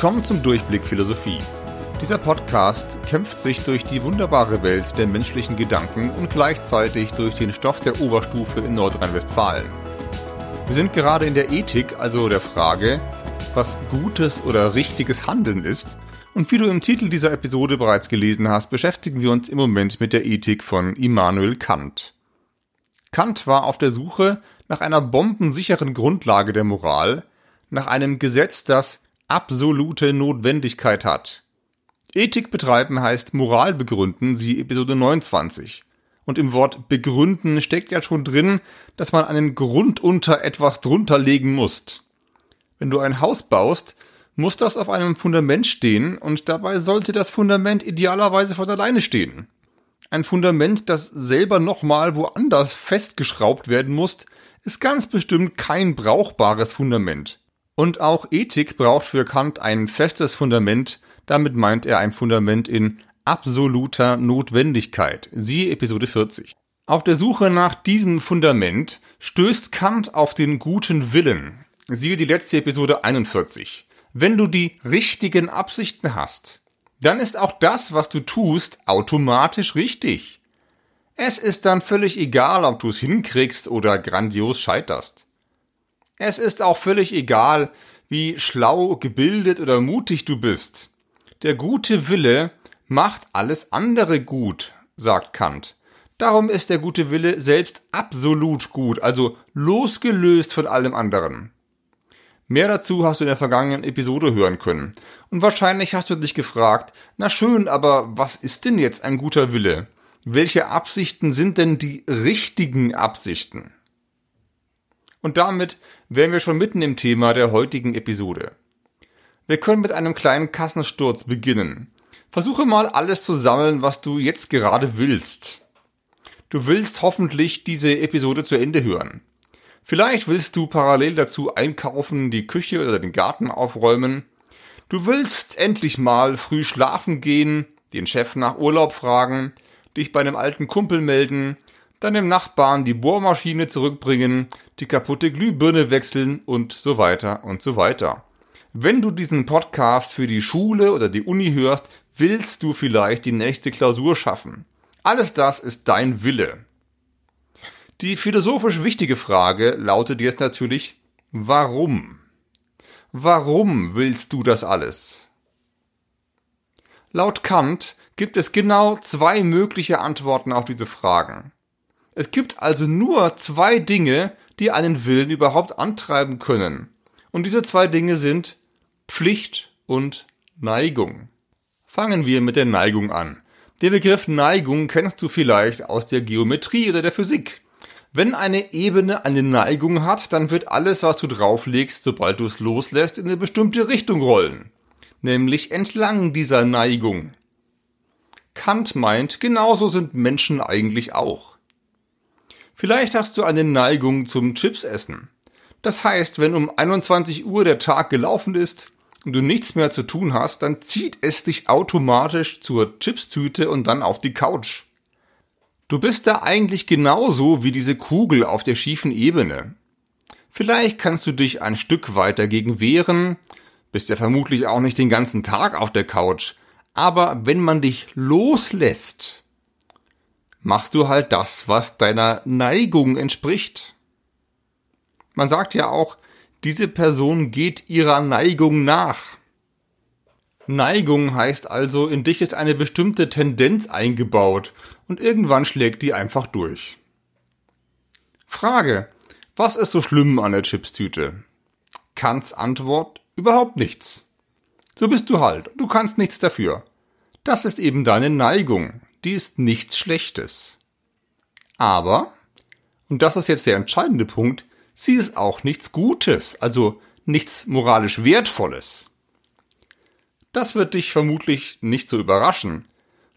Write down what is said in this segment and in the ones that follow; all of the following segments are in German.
Willkommen zum Durchblick Philosophie. Dieser Podcast kämpft sich durch die wunderbare Welt der menschlichen Gedanken und gleichzeitig durch den Stoff der Oberstufe in Nordrhein-Westfalen. Wir sind gerade in der Ethik, also der Frage, was gutes oder richtiges Handeln ist. Und wie du im Titel dieser Episode bereits gelesen hast, beschäftigen wir uns im Moment mit der Ethik von Immanuel Kant. Kant war auf der Suche nach einer bombensicheren Grundlage der Moral, nach einem Gesetz, das absolute Notwendigkeit hat. Ethik betreiben heißt Moral begründen, sie Episode 29. Und im Wort begründen steckt ja schon drin, dass man einen Grund unter etwas drunter legen muss. Wenn du ein Haus baust, muss das auf einem Fundament stehen und dabei sollte das Fundament idealerweise von alleine stehen. Ein Fundament, das selber nochmal woanders festgeschraubt werden muss, ist ganz bestimmt kein brauchbares Fundament. Und auch Ethik braucht für Kant ein festes Fundament, damit meint er ein Fundament in absoluter Notwendigkeit. Siehe Episode 40. Auf der Suche nach diesem Fundament stößt Kant auf den guten Willen. Siehe die letzte Episode 41. Wenn du die richtigen Absichten hast, dann ist auch das, was du tust, automatisch richtig. Es ist dann völlig egal, ob du es hinkriegst oder grandios scheiterst. Es ist auch völlig egal, wie schlau, gebildet oder mutig du bist. Der gute Wille macht alles andere gut, sagt Kant. Darum ist der gute Wille selbst absolut gut, also losgelöst von allem anderen. Mehr dazu hast du in der vergangenen Episode hören können. Und wahrscheinlich hast du dich gefragt, na schön, aber was ist denn jetzt ein guter Wille? Welche Absichten sind denn die richtigen Absichten? Und damit wären wir schon mitten im Thema der heutigen Episode. Wir können mit einem kleinen Kassensturz beginnen. Versuche mal alles zu sammeln, was du jetzt gerade willst. Du willst hoffentlich diese Episode zu Ende hören. Vielleicht willst du parallel dazu einkaufen, die Küche oder den Garten aufräumen. Du willst endlich mal früh schlafen gehen, den Chef nach Urlaub fragen, dich bei einem alten Kumpel melden, deinem Nachbarn die Bohrmaschine zurückbringen, die kaputte Glühbirne wechseln und so weiter und so weiter. Wenn du diesen Podcast für die Schule oder die Uni hörst, willst du vielleicht die nächste Klausur schaffen. Alles das ist dein Wille. Die philosophisch wichtige Frage lautet jetzt natürlich, warum? Warum willst du das alles? Laut Kant gibt es genau zwei mögliche Antworten auf diese Fragen. Es gibt also nur zwei Dinge, die einen Willen überhaupt antreiben können. Und diese zwei Dinge sind Pflicht und Neigung. Fangen wir mit der Neigung an. Den Begriff Neigung kennst du vielleicht aus der Geometrie oder der Physik. Wenn eine Ebene eine Neigung hat, dann wird alles, was du drauflegst, sobald du es loslässt, in eine bestimmte Richtung rollen. Nämlich entlang dieser Neigung. Kant meint, genauso sind Menschen eigentlich auch. Vielleicht hast du eine Neigung zum Chipsessen. Das heißt, wenn um 21 Uhr der Tag gelaufen ist und du nichts mehr zu tun hast, dann zieht es dich automatisch zur Chipstüte und dann auf die Couch. Du bist da eigentlich genauso wie diese Kugel auf der schiefen Ebene. Vielleicht kannst du dich ein Stück weit dagegen wehren, bist ja vermutlich auch nicht den ganzen Tag auf der Couch, aber wenn man dich loslässt, machst du halt das, was deiner Neigung entspricht. Man sagt ja auch, diese Person geht ihrer Neigung nach. Neigung heißt also, in dich ist eine bestimmte Tendenz eingebaut und irgendwann schlägt die einfach durch. Frage. Was ist so schlimm an der Chipstüte? Kants Antwort. Überhaupt nichts. So bist du halt. Du kannst nichts dafür. Das ist eben deine Neigung die ist nichts Schlechtes. Aber, und das ist jetzt der entscheidende Punkt, sie ist auch nichts Gutes, also nichts moralisch Wertvolles. Das wird dich vermutlich nicht so überraschen.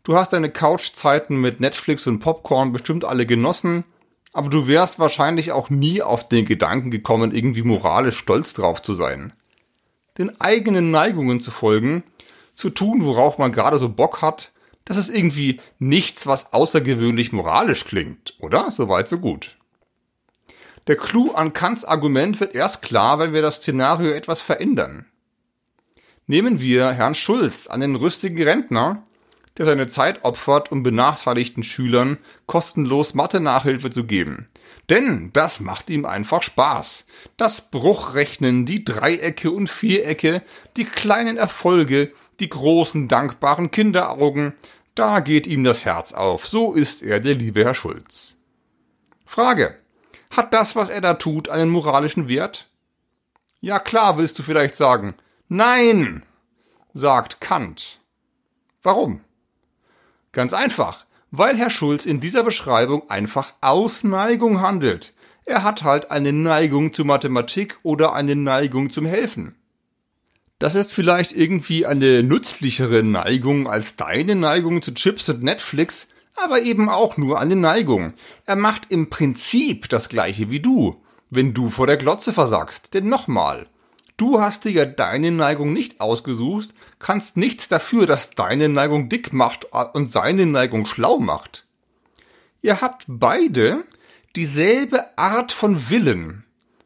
Du hast deine Couchzeiten mit Netflix und Popcorn bestimmt alle genossen, aber du wärst wahrscheinlich auch nie auf den Gedanken gekommen, irgendwie moralisch stolz drauf zu sein. Den eigenen Neigungen zu folgen, zu tun, worauf man gerade so Bock hat, das ist irgendwie nichts, was außergewöhnlich moralisch klingt, oder? Soweit, so gut. Der Clou an Kants Argument wird erst klar, wenn wir das Szenario etwas verändern. Nehmen wir Herrn Schulz, einen rüstigen Rentner, der seine Zeit opfert, um benachteiligten Schülern kostenlos Mathe-Nachhilfe zu geben. Denn das macht ihm einfach Spaß. Das Bruchrechnen, die Dreiecke und Vierecke, die kleinen Erfolge, die großen dankbaren Kinderaugen, da geht ihm das Herz auf. So ist er, der liebe Herr Schulz. Frage. Hat das, was er da tut, einen moralischen Wert? Ja klar, willst du vielleicht sagen. Nein, sagt Kant. Warum? Ganz einfach, weil Herr Schulz in dieser Beschreibung einfach aus Neigung handelt. Er hat halt eine Neigung zur Mathematik oder eine Neigung zum Helfen. Das ist vielleicht irgendwie eine nützlichere Neigung als deine Neigung zu Chips und Netflix, aber eben auch nur eine Neigung. Er macht im Prinzip das gleiche wie du, wenn du vor der Glotze versagst. Denn nochmal, Du hast dir ja deine Neigung nicht ausgesucht, kannst nichts dafür, dass deine Neigung dick macht und seine Neigung schlau macht. Ihr habt beide dieselbe Art von Willen,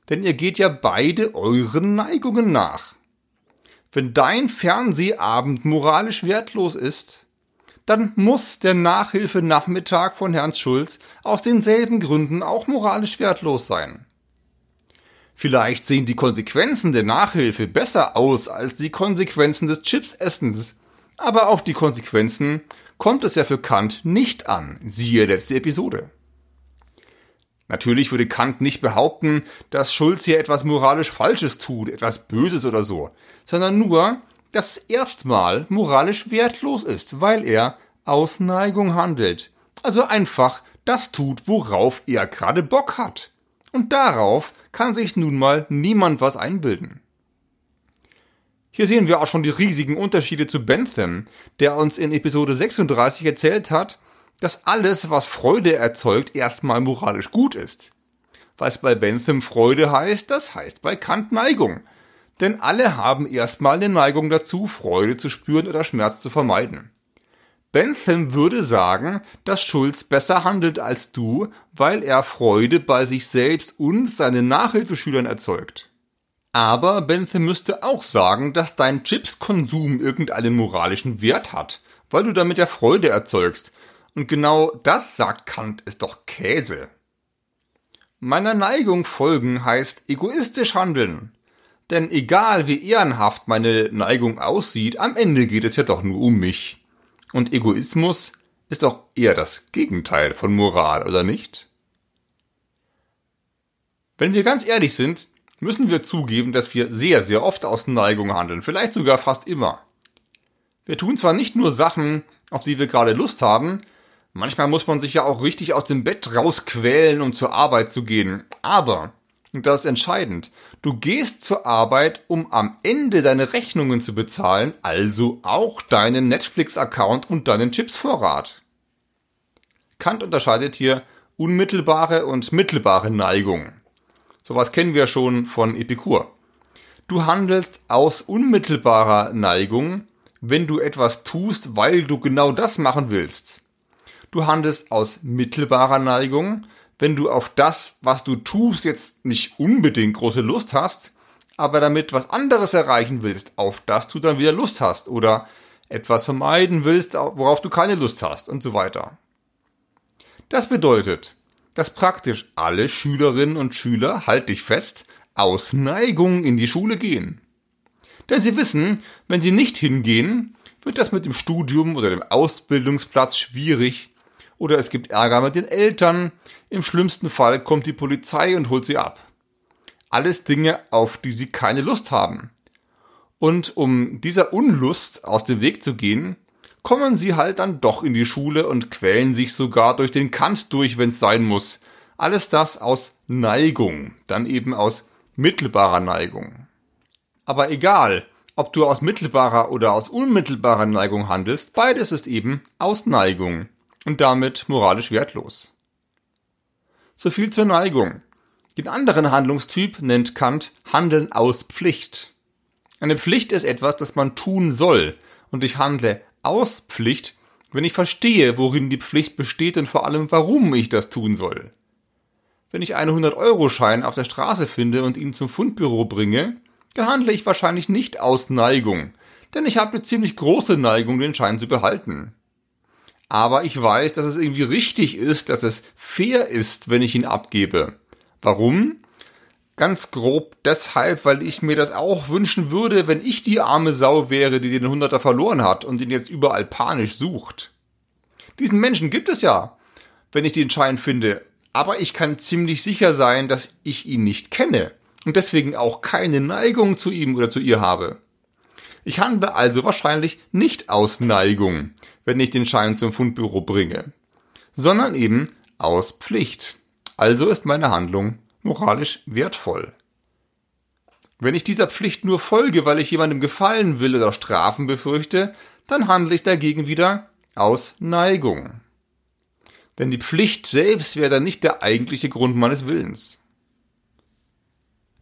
denn ihr geht ja beide euren Neigungen nach. Wenn dein Fernsehabend moralisch wertlos ist, dann muss der Nachhilfenachmittag von Herrn Schulz aus denselben Gründen auch moralisch wertlos sein. Vielleicht sehen die Konsequenzen der Nachhilfe besser aus als die Konsequenzen des Chipsessens. Aber auf die Konsequenzen kommt es ja für Kant nicht an, siehe letzte Episode. Natürlich würde Kant nicht behaupten, dass Schulz hier etwas moralisch Falsches tut, etwas Böses oder so, sondern nur, dass es erstmal moralisch wertlos ist, weil er aus Neigung handelt. Also einfach das tut, worauf er gerade Bock hat. Und darauf kann sich nun mal niemand was einbilden. Hier sehen wir auch schon die riesigen Unterschiede zu Bentham, der uns in Episode 36 erzählt hat, dass alles, was Freude erzeugt, erstmal moralisch gut ist. Was bei Bentham Freude heißt, das heißt bei Kant Neigung. Denn alle haben erstmal eine Neigung dazu, Freude zu spüren oder Schmerz zu vermeiden. Bentham würde sagen, dass Schulz besser handelt als du, weil er Freude bei sich selbst und seinen Nachhilfeschülern erzeugt. Aber Bentham müsste auch sagen, dass dein Chipskonsum irgendeinen moralischen Wert hat, weil du damit ja Freude erzeugst. Und genau das, sagt Kant, ist doch Käse. Meiner Neigung folgen heißt egoistisch handeln. Denn egal wie ehrenhaft meine Neigung aussieht, am Ende geht es ja doch nur um mich. Und Egoismus ist auch eher das Gegenteil von Moral, oder nicht? Wenn wir ganz ehrlich sind, müssen wir zugeben, dass wir sehr, sehr oft aus Neigung handeln, vielleicht sogar fast immer. Wir tun zwar nicht nur Sachen, auf die wir gerade Lust haben, manchmal muss man sich ja auch richtig aus dem Bett rausquälen, um zur Arbeit zu gehen, aber und das ist entscheidend. Du gehst zur Arbeit, um am Ende deine Rechnungen zu bezahlen, also auch deinen Netflix-Account und deinen Chipsvorrat. Kant unterscheidet hier unmittelbare und mittelbare Neigung. Sowas kennen wir schon von Epikur. Du handelst aus unmittelbarer Neigung, wenn du etwas tust, weil du genau das machen willst. Du handelst aus mittelbarer Neigung, wenn du auf das, was du tust, jetzt nicht unbedingt große Lust hast, aber damit was anderes erreichen willst, auf das du dann wieder Lust hast oder etwas vermeiden willst, worauf du keine Lust hast und so weiter. Das bedeutet, dass praktisch alle Schülerinnen und Schüler, halt dich fest, aus Neigung in die Schule gehen. Denn sie wissen, wenn sie nicht hingehen, wird das mit dem Studium oder dem Ausbildungsplatz schwierig oder es gibt Ärger mit den Eltern. Im schlimmsten Fall kommt die Polizei und holt sie ab. Alles Dinge, auf die sie keine Lust haben. Und um dieser Unlust aus dem Weg zu gehen, kommen sie halt dann doch in die Schule und quälen sich sogar durch den Kant durch, wenn es sein muss. Alles das aus Neigung, dann eben aus mittelbarer Neigung. Aber egal, ob du aus mittelbarer oder aus unmittelbarer Neigung handelst, beides ist eben aus Neigung und damit moralisch wertlos. So viel zur Neigung. Den anderen Handlungstyp nennt Kant Handeln aus Pflicht. Eine Pflicht ist etwas, das man tun soll, und ich handle aus Pflicht, wenn ich verstehe, worin die Pflicht besteht und vor allem, warum ich das tun soll. Wenn ich einen 100-Euro-Schein auf der Straße finde und ihn zum Fundbüro bringe, dann handle ich wahrscheinlich nicht aus Neigung, denn ich habe eine ziemlich große Neigung, den Schein zu behalten. Aber ich weiß, dass es irgendwie richtig ist, dass es fair ist, wenn ich ihn abgebe. Warum? Ganz grob deshalb, weil ich mir das auch wünschen würde, wenn ich die arme Sau wäre, die den Hunderter verloren hat und ihn jetzt überall panisch sucht. Diesen Menschen gibt es ja, wenn ich den Schein finde, aber ich kann ziemlich sicher sein, dass ich ihn nicht kenne und deswegen auch keine Neigung zu ihm oder zu ihr habe. Ich handle also wahrscheinlich nicht aus Neigung, wenn ich den Schein zum Fundbüro bringe, sondern eben aus Pflicht. Also ist meine Handlung moralisch wertvoll. Wenn ich dieser Pflicht nur folge, weil ich jemandem gefallen will oder Strafen befürchte, dann handle ich dagegen wieder aus Neigung. Denn die Pflicht selbst wäre dann nicht der eigentliche Grund meines Willens.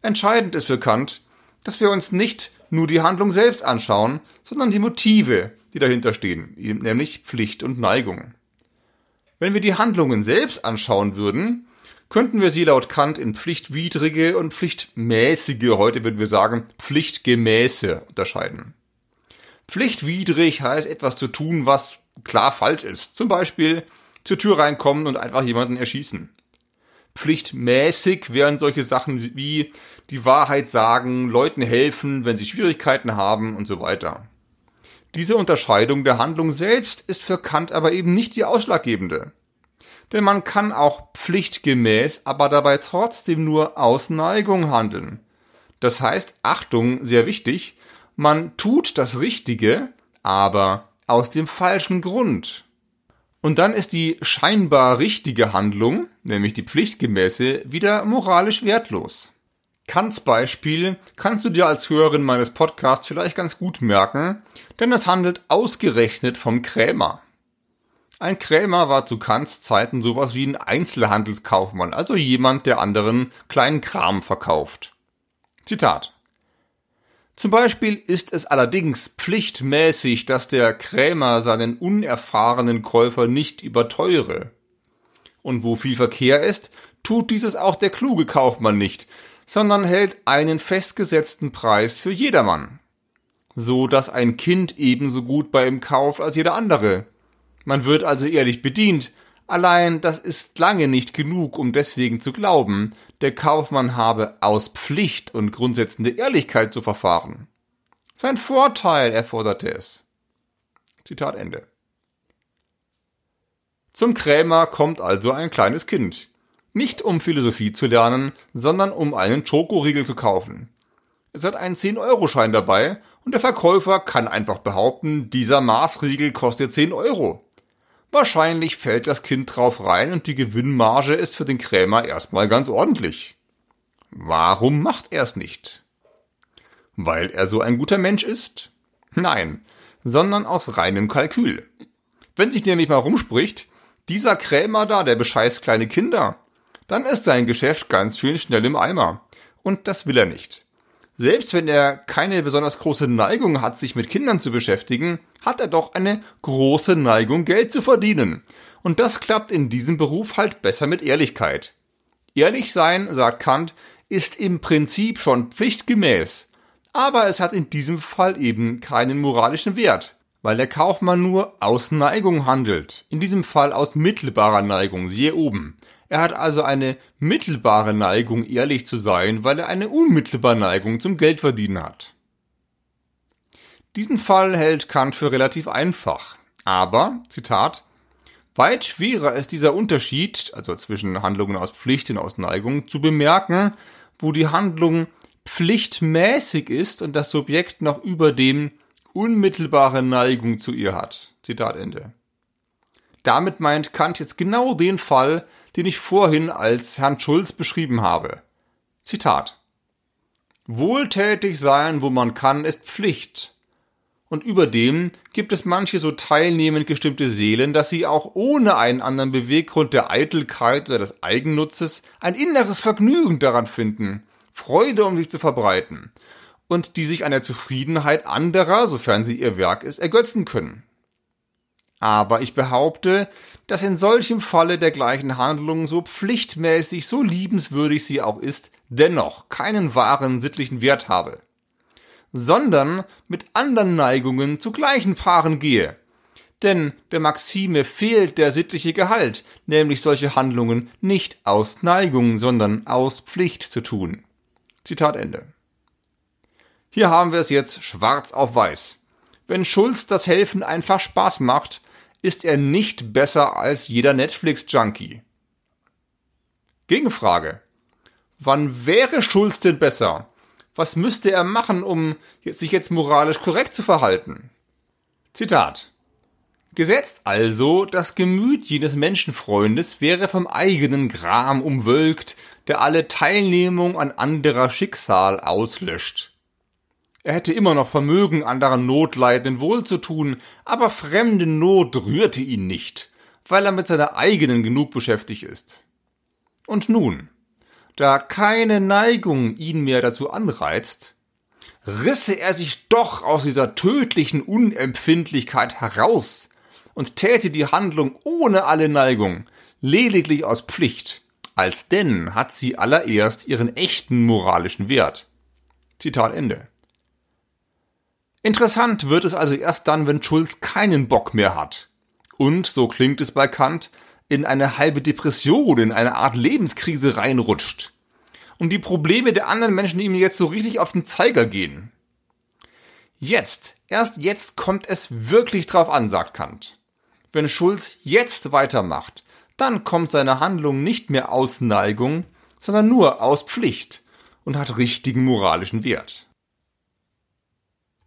Entscheidend ist für Kant, dass wir uns nicht nur die Handlung selbst anschauen, sondern die Motive, die dahinter stehen, nämlich Pflicht und Neigung. Wenn wir die Handlungen selbst anschauen würden, könnten wir sie laut Kant in pflichtwidrige und pflichtmäßige, heute würden wir sagen, pflichtgemäße unterscheiden. Pflichtwidrig heißt etwas zu tun, was klar falsch ist. Zum Beispiel zur Tür reinkommen und einfach jemanden erschießen. Pflichtmäßig wären solche Sachen wie die Wahrheit sagen, Leuten helfen, wenn sie Schwierigkeiten haben und so weiter. Diese Unterscheidung der Handlung selbst ist für Kant aber eben nicht die ausschlaggebende. Denn man kann auch pflichtgemäß, aber dabei trotzdem nur aus Neigung handeln. Das heißt, Achtung, sehr wichtig, man tut das Richtige, aber aus dem falschen Grund. Und dann ist die scheinbar richtige Handlung, nämlich die pflichtgemäße, wieder moralisch wertlos. Kants Beispiel kannst du dir als Hörerin meines Podcasts vielleicht ganz gut merken, denn es handelt ausgerechnet vom Krämer. Ein Krämer war zu Kants Zeiten sowas wie ein Einzelhandelskaufmann, also jemand, der anderen kleinen Kram verkauft. Zitat. Zum Beispiel ist es allerdings pflichtmäßig, dass der Krämer seinen unerfahrenen Käufer nicht überteure. Und wo viel Verkehr ist, tut dieses auch der kluge Kaufmann nicht, sondern hält einen festgesetzten Preis für jedermann. So dass ein Kind ebenso gut bei ihm kauft als jeder andere. Man wird also ehrlich bedient, Allein das ist lange nicht genug, um deswegen zu glauben, der Kaufmann habe aus Pflicht und Grundsätzen der Ehrlichkeit zu verfahren. Sein Vorteil erforderte es. Zitat Ende. Zum Krämer kommt also ein kleines Kind. Nicht um Philosophie zu lernen, sondern um einen Schokoriegel zu kaufen. Es hat einen 10-Euro-Schein dabei und der Verkäufer kann einfach behaupten, dieser Maßriegel kostet 10 Euro. Wahrscheinlich fällt das Kind drauf rein und die Gewinnmarge ist für den Krämer erstmal ganz ordentlich. Warum macht er es nicht? Weil er so ein guter Mensch ist? Nein, sondern aus reinem Kalkül. Wenn sich nämlich mal rumspricht, dieser Krämer da, der bescheißt kleine Kinder, dann ist sein Geschäft ganz schön schnell im Eimer. Und das will er nicht. Selbst wenn er keine besonders große Neigung hat, sich mit Kindern zu beschäftigen, hat er doch eine große Neigung, Geld zu verdienen. Und das klappt in diesem Beruf halt besser mit Ehrlichkeit. Ehrlich sein, sagt Kant, ist im Prinzip schon pflichtgemäß. Aber es hat in diesem Fall eben keinen moralischen Wert, weil der Kaufmann nur aus Neigung handelt. In diesem Fall aus mittelbarer Neigung, siehe oben. Er hat also eine mittelbare Neigung, ehrlich zu sein, weil er eine unmittelbare Neigung zum Geldverdienen hat. Diesen Fall hält Kant für relativ einfach. Aber, Zitat, weit schwerer ist dieser Unterschied, also zwischen Handlungen aus Pflicht und aus Neigung, zu bemerken, wo die Handlung pflichtmäßig ist und das Subjekt noch über dem unmittelbare Neigung zu ihr hat. Zitat Ende. Damit meint Kant jetzt genau den Fall, den ich vorhin als Herrn Schulz beschrieben habe. Zitat. Wohltätig sein, wo man kann, ist Pflicht. Und überdem gibt es manche so teilnehmend gestimmte Seelen, dass sie auch ohne einen anderen Beweggrund der Eitelkeit oder des Eigennutzes ein inneres Vergnügen daran finden, Freude um sich zu verbreiten und die sich an der Zufriedenheit anderer, sofern sie ihr Werk ist, ergötzen können. Aber ich behaupte, dass in solchem Falle der gleichen Handlung, so pflichtmäßig, so liebenswürdig sie auch ist, dennoch keinen wahren sittlichen Wert habe. sondern mit anderen Neigungen zu gleichen Paaren gehe. Denn der Maxime fehlt der sittliche Gehalt, nämlich solche Handlungen nicht aus Neigung, sondern aus Pflicht zu tun. Zitat Ende. Hier haben wir es jetzt schwarz auf weiß. Wenn Schulz das Helfen einfach Spaß macht, ist er nicht besser als jeder Netflix-Junkie. Gegenfrage. Wann wäre Schulz denn besser? Was müsste er machen, um sich jetzt moralisch korrekt zu verhalten? Zitat. Gesetzt also, das Gemüt jenes Menschenfreundes wäre vom eigenen Gram umwölkt, der alle Teilnehmung an anderer Schicksal auslöscht. Er hätte immer noch Vermögen, anderer Notleidenden wohlzutun, aber fremde Not rührte ihn nicht, weil er mit seiner eigenen genug beschäftigt ist. Und nun, da keine Neigung ihn mehr dazu anreizt, risse er sich doch aus dieser tödlichen Unempfindlichkeit heraus und täte die Handlung ohne alle Neigung, lediglich aus Pflicht, als denn hat sie allererst ihren echten moralischen Wert. Zitat Ende. Interessant wird es also erst dann, wenn Schulz keinen Bock mehr hat. Und, so klingt es bei Kant, in eine halbe Depression, in eine Art Lebenskrise reinrutscht. Und die Probleme der anderen Menschen ihm jetzt so richtig auf den Zeiger gehen. Jetzt, erst jetzt kommt es wirklich drauf an, sagt Kant. Wenn Schulz jetzt weitermacht, dann kommt seine Handlung nicht mehr aus Neigung, sondern nur aus Pflicht und hat richtigen moralischen Wert.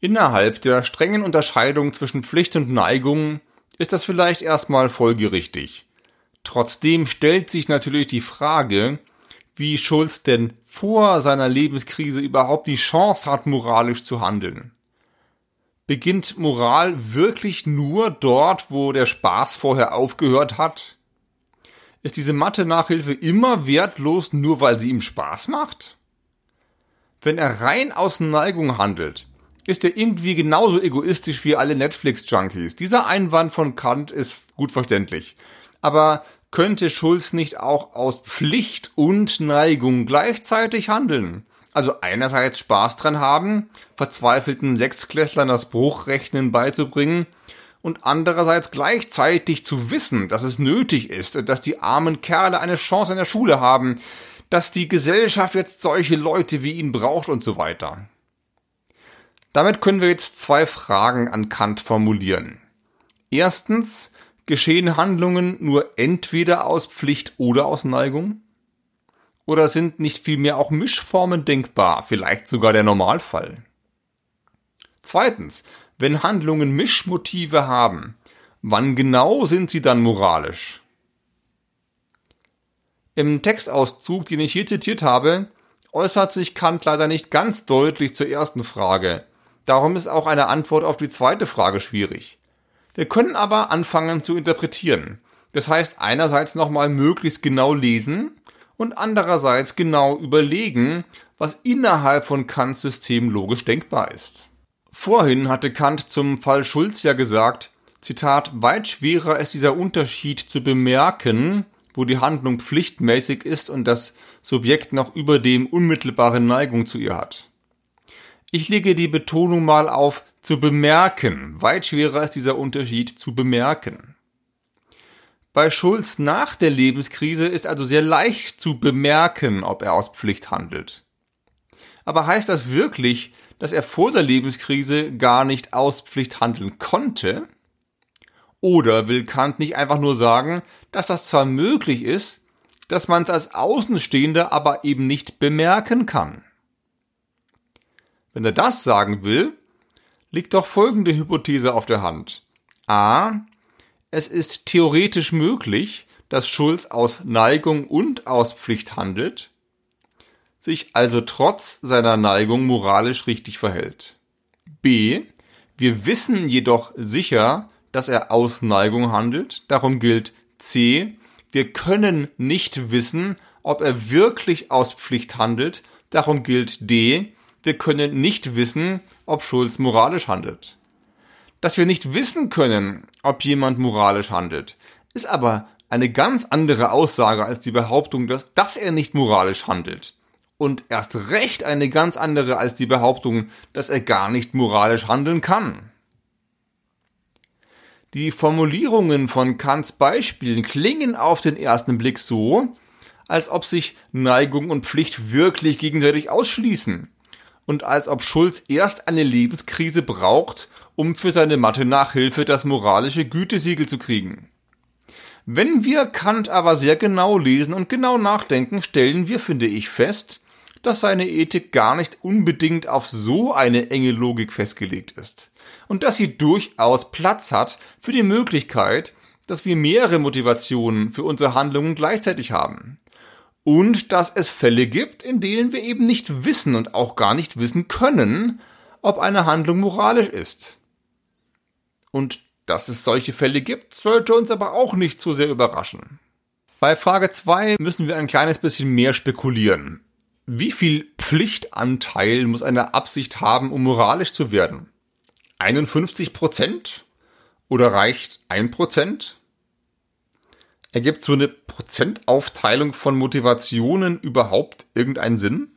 Innerhalb der strengen Unterscheidung zwischen Pflicht und Neigung ist das vielleicht erstmal folgerichtig. Trotzdem stellt sich natürlich die Frage, wie Schulz denn vor seiner Lebenskrise überhaupt die Chance hat, moralisch zu handeln. Beginnt Moral wirklich nur dort, wo der Spaß vorher aufgehört hat? Ist diese Mathe-Nachhilfe immer wertlos, nur weil sie ihm Spaß macht? Wenn er rein aus Neigung handelt, ist er irgendwie genauso egoistisch wie alle Netflix-Junkies. Dieser Einwand von Kant ist gut verständlich. Aber könnte Schulz nicht auch aus Pflicht und Neigung gleichzeitig handeln? Also einerseits Spaß dran haben, verzweifelten Sechsklässlern das Bruchrechnen beizubringen und andererseits gleichzeitig zu wissen, dass es nötig ist, dass die armen Kerle eine Chance in der Schule haben, dass die Gesellschaft jetzt solche Leute wie ihn braucht und so weiter. Damit können wir jetzt zwei Fragen an Kant formulieren. Erstens, Geschehen Handlungen nur entweder aus Pflicht oder aus Neigung? Oder sind nicht vielmehr auch Mischformen denkbar, vielleicht sogar der Normalfall? Zweitens, wenn Handlungen Mischmotive haben, wann genau sind sie dann moralisch? Im Textauszug, den ich hier zitiert habe, äußert sich Kant leider nicht ganz deutlich zur ersten Frage. Darum ist auch eine Antwort auf die zweite Frage schwierig. Wir können aber anfangen zu interpretieren. Das heißt einerseits nochmal möglichst genau lesen und andererseits genau überlegen, was innerhalb von Kants System logisch denkbar ist. Vorhin hatte Kant zum Fall Schulz ja gesagt, Zitat, weit schwerer ist dieser Unterschied zu bemerken, wo die Handlung pflichtmäßig ist und das Subjekt noch über dem unmittelbare Neigung zu ihr hat. Ich lege die Betonung mal auf zu bemerken. Weit schwerer ist dieser Unterschied zu bemerken. Bei Schulz nach der Lebenskrise ist also sehr leicht zu bemerken, ob er aus Pflicht handelt. Aber heißt das wirklich, dass er vor der Lebenskrise gar nicht aus Pflicht handeln konnte? Oder will Kant nicht einfach nur sagen, dass das zwar möglich ist, dass man es als Außenstehender aber eben nicht bemerken kann? Wenn er das sagen will, liegt doch folgende Hypothese auf der Hand. A. Es ist theoretisch möglich, dass Schulz aus Neigung und aus Pflicht handelt, sich also trotz seiner Neigung moralisch richtig verhält. B. Wir wissen jedoch sicher, dass er aus Neigung handelt, darum gilt C. Wir können nicht wissen, ob er wirklich aus Pflicht handelt, darum gilt D. Wir können nicht wissen, ob Schulz moralisch handelt. Dass wir nicht wissen können, ob jemand moralisch handelt, ist aber eine ganz andere Aussage als die Behauptung, dass, dass er nicht moralisch handelt. und erst recht eine ganz andere als die Behauptung, dass er gar nicht moralisch handeln kann. Die Formulierungen von Kants Beispielen klingen auf den ersten Blick so, als ob sich Neigung und Pflicht wirklich gegenseitig ausschließen und als ob Schulz erst eine Lebenskrise braucht, um für seine Mathe-Nachhilfe das moralische Gütesiegel zu kriegen. Wenn wir Kant aber sehr genau lesen und genau nachdenken, stellen wir, finde ich, fest, dass seine Ethik gar nicht unbedingt auf so eine enge Logik festgelegt ist und dass sie durchaus Platz hat für die Möglichkeit, dass wir mehrere Motivationen für unsere Handlungen gleichzeitig haben. Und dass es Fälle gibt, in denen wir eben nicht wissen und auch gar nicht wissen können, ob eine Handlung moralisch ist. Und dass es solche Fälle gibt, sollte uns aber auch nicht zu sehr überraschen. Bei Frage 2 müssen wir ein kleines bisschen mehr spekulieren. Wie viel Pflichtanteil muss eine Absicht haben, um moralisch zu werden? 51 Prozent? Oder reicht ein Prozent? Ergibt so eine Prozentaufteilung von Motivationen überhaupt irgendeinen Sinn?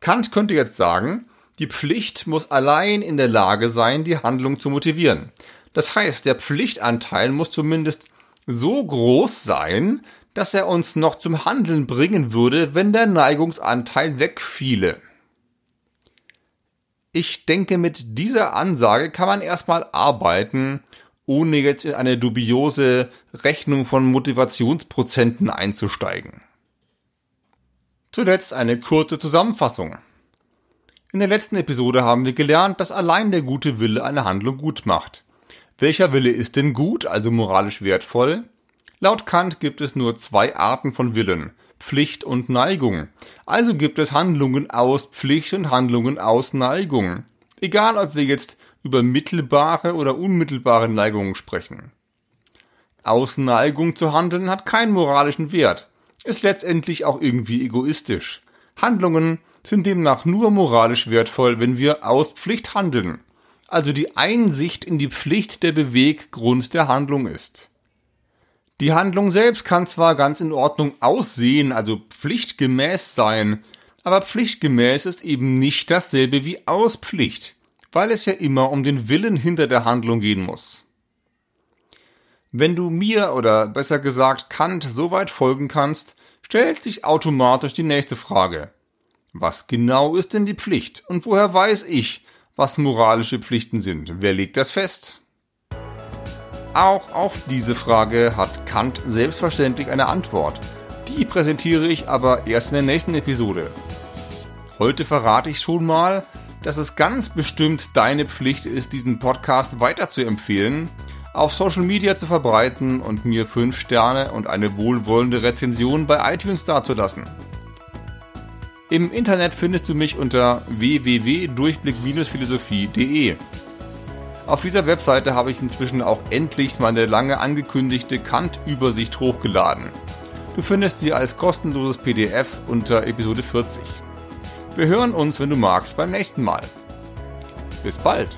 Kant könnte jetzt sagen, die Pflicht muss allein in der Lage sein, die Handlung zu motivieren. Das heißt, der Pflichtanteil muss zumindest so groß sein, dass er uns noch zum Handeln bringen würde, wenn der Neigungsanteil wegfiele. Ich denke, mit dieser Ansage kann man erstmal arbeiten, ohne jetzt in eine dubiose Rechnung von Motivationsprozenten einzusteigen. Zuletzt eine kurze Zusammenfassung. In der letzten Episode haben wir gelernt, dass allein der gute Wille eine Handlung gut macht. Welcher Wille ist denn gut, also moralisch wertvoll? Laut Kant gibt es nur zwei Arten von Willen, Pflicht und Neigung. Also gibt es Handlungen aus Pflicht und Handlungen aus Neigung. Egal, ob wir jetzt über mittelbare oder unmittelbare Neigungen sprechen. Aus Neigung zu handeln hat keinen moralischen Wert, ist letztendlich auch irgendwie egoistisch. Handlungen sind demnach nur moralisch wertvoll, wenn wir aus Pflicht handeln, also die Einsicht in die Pflicht der Beweggrund der Handlung ist. Die Handlung selbst kann zwar ganz in Ordnung aussehen, also pflichtgemäß sein, aber pflichtgemäß ist eben nicht dasselbe wie aus Pflicht, weil es ja immer um den Willen hinter der Handlung gehen muss. Wenn du mir oder besser gesagt Kant so weit folgen kannst, stellt sich automatisch die nächste Frage. Was genau ist denn die Pflicht und woher weiß ich, was moralische Pflichten sind? Wer legt das fest? Auch auf diese Frage hat Kant selbstverständlich eine Antwort. Die präsentiere ich aber erst in der nächsten Episode. Heute verrate ich schon mal, dass es ganz bestimmt deine Pflicht ist, diesen Podcast weiter zu empfehlen, auf Social Media zu verbreiten und mir 5 Sterne und eine wohlwollende Rezension bei iTunes dazulassen. Im Internet findest du mich unter www.durchblick-philosophie.de. Auf dieser Webseite habe ich inzwischen auch endlich meine lange angekündigte Kant-Übersicht hochgeladen. Du findest sie als kostenloses PDF unter Episode 40. Wir hören uns, wenn du magst, beim nächsten Mal. Bis bald!